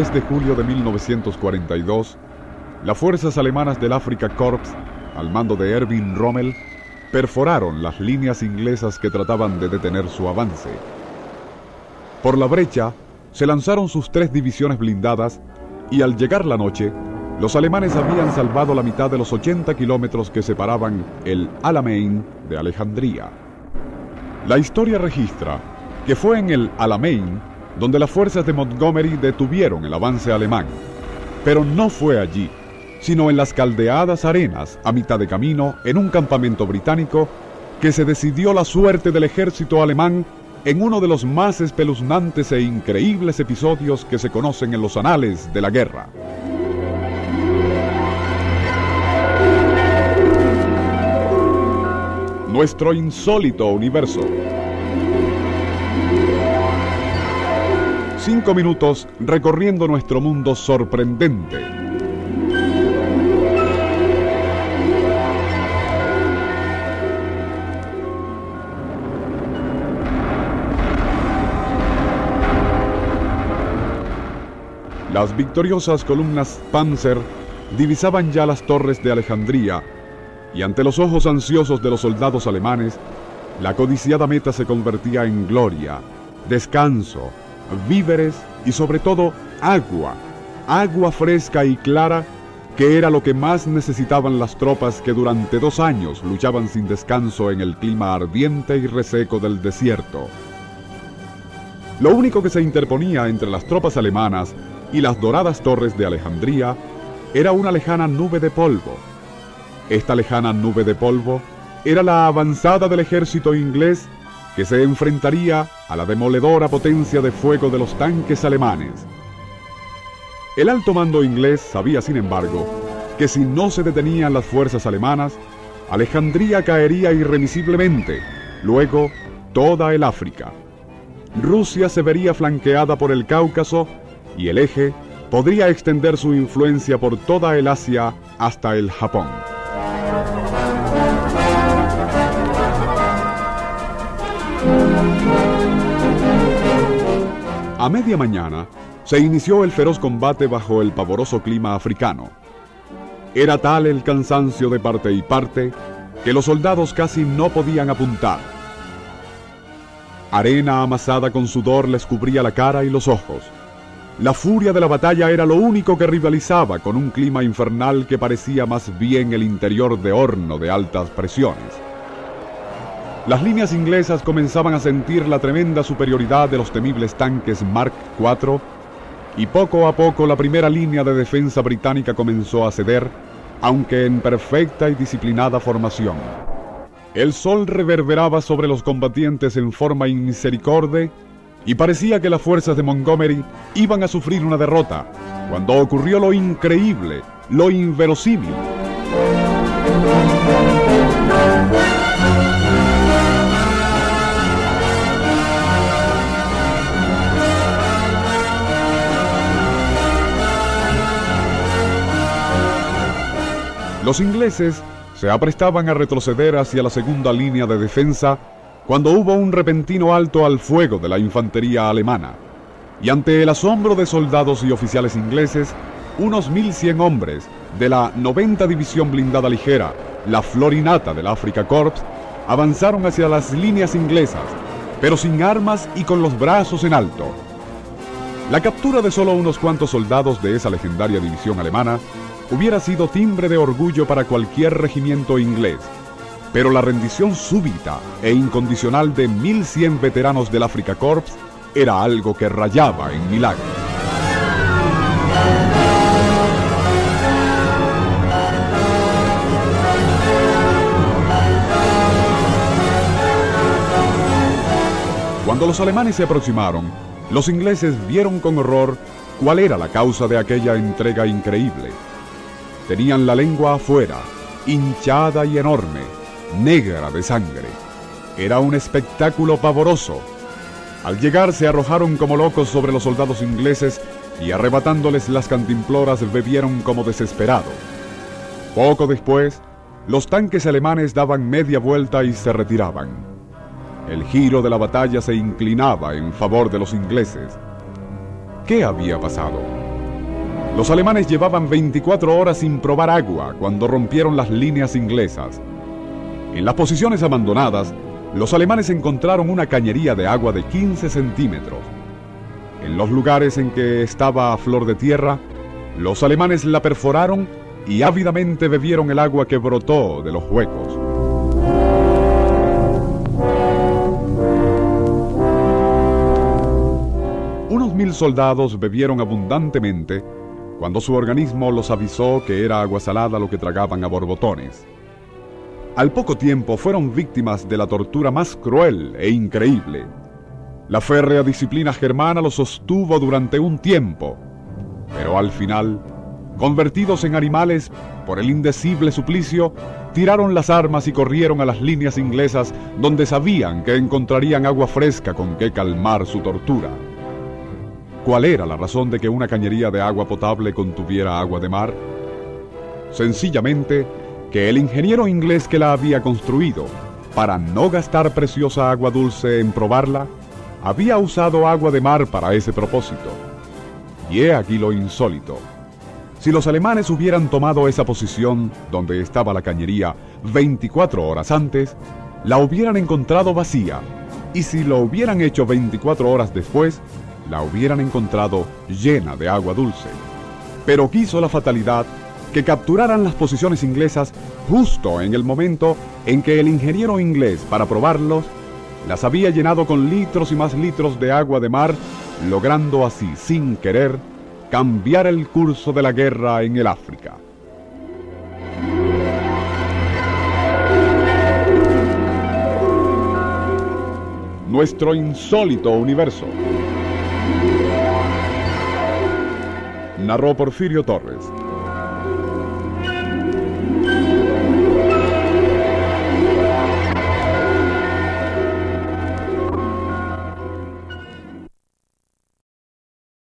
3 de julio de 1942, las fuerzas alemanas del Afrika Korps, al mando de Erwin Rommel, perforaron las líneas inglesas que trataban de detener su avance. Por la brecha se lanzaron sus tres divisiones blindadas y al llegar la noche, los alemanes habían salvado la mitad de los 80 kilómetros que separaban el Alamein de Alejandría. La historia registra que fue en el Alamein donde las fuerzas de Montgomery detuvieron el avance alemán. Pero no fue allí, sino en las caldeadas arenas a mitad de camino en un campamento británico que se decidió la suerte del ejército alemán en uno de los más espeluznantes e increíbles episodios que se conocen en los anales de la guerra. Nuestro insólito universo. Cinco minutos recorriendo nuestro mundo sorprendente. Las victoriosas columnas Panzer divisaban ya las torres de Alejandría y ante los ojos ansiosos de los soldados alemanes, la codiciada meta se convertía en gloria, descanso, víveres y sobre todo agua, agua fresca y clara que era lo que más necesitaban las tropas que durante dos años luchaban sin descanso en el clima ardiente y reseco del desierto. Lo único que se interponía entre las tropas alemanas y las doradas torres de Alejandría era una lejana nube de polvo. Esta lejana nube de polvo era la avanzada del ejército inglés que se enfrentaría a la demoledora potencia de fuego de los tanques alemanes. El alto mando inglés sabía, sin embargo, que si no se detenían las fuerzas alemanas, Alejandría caería irremisiblemente, luego toda el África. Rusia se vería flanqueada por el Cáucaso y el eje podría extender su influencia por toda el Asia hasta el Japón. A media mañana se inició el feroz combate bajo el pavoroso clima africano. Era tal el cansancio de parte y parte que los soldados casi no podían apuntar. Arena amasada con sudor les cubría la cara y los ojos. La furia de la batalla era lo único que rivalizaba con un clima infernal que parecía más bien el interior de horno de altas presiones. Las líneas inglesas comenzaban a sentir la tremenda superioridad de los temibles tanques Mark IV y poco a poco la primera línea de defensa británica comenzó a ceder, aunque en perfecta y disciplinada formación. El sol reverberaba sobre los combatientes en forma inmisericorde y parecía que las fuerzas de Montgomery iban a sufrir una derrota, cuando ocurrió lo increíble, lo inverosímil. Los ingleses se aprestaban a retroceder hacia la segunda línea de defensa cuando hubo un repentino alto al fuego de la infantería alemana. Y ante el asombro de soldados y oficiales ingleses, unos 1.100 hombres de la 90 División Blindada Ligera, la Florinata del Afrika Korps, avanzaron hacia las líneas inglesas, pero sin armas y con los brazos en alto. La captura de solo unos cuantos soldados de esa legendaria división alemana hubiera sido timbre de orgullo para cualquier regimiento inglés, pero la rendición súbita e incondicional de 1.100 veteranos del Afrika Korps era algo que rayaba en milagro. Cuando los alemanes se aproximaron, los ingleses vieron con horror cuál era la causa de aquella entrega increíble. Tenían la lengua afuera, hinchada y enorme, negra de sangre. Era un espectáculo pavoroso. Al llegar se arrojaron como locos sobre los soldados ingleses y arrebatándoles las cantimploras bebieron como desesperados. Poco después, los tanques alemanes daban media vuelta y se retiraban. El giro de la batalla se inclinaba en favor de los ingleses. ¿Qué había pasado? Los alemanes llevaban 24 horas sin probar agua cuando rompieron las líneas inglesas. En las posiciones abandonadas, los alemanes encontraron una cañería de agua de 15 centímetros. En los lugares en que estaba a flor de tierra, los alemanes la perforaron y ávidamente bebieron el agua que brotó de los huecos. Unos mil soldados bebieron abundantemente cuando su organismo los avisó que era agua salada lo que tragaban a borbotones. Al poco tiempo fueron víctimas de la tortura más cruel e increíble. La férrea disciplina germana los sostuvo durante un tiempo, pero al final, convertidos en animales por el indecible suplicio, tiraron las armas y corrieron a las líneas inglesas donde sabían que encontrarían agua fresca con que calmar su tortura. ¿Cuál era la razón de que una cañería de agua potable contuviera agua de mar? Sencillamente, que el ingeniero inglés que la había construido, para no gastar preciosa agua dulce en probarla, había usado agua de mar para ese propósito. Y he aquí lo insólito. Si los alemanes hubieran tomado esa posición donde estaba la cañería 24 horas antes, la hubieran encontrado vacía, y si lo hubieran hecho 24 horas después, la hubieran encontrado llena de agua dulce. Pero quiso la fatalidad que capturaran las posiciones inglesas justo en el momento en que el ingeniero inglés, para probarlos, las había llenado con litros y más litros de agua de mar, logrando así, sin querer, cambiar el curso de la guerra en el África. Nuestro insólito universo. Narró Porfirio Torres.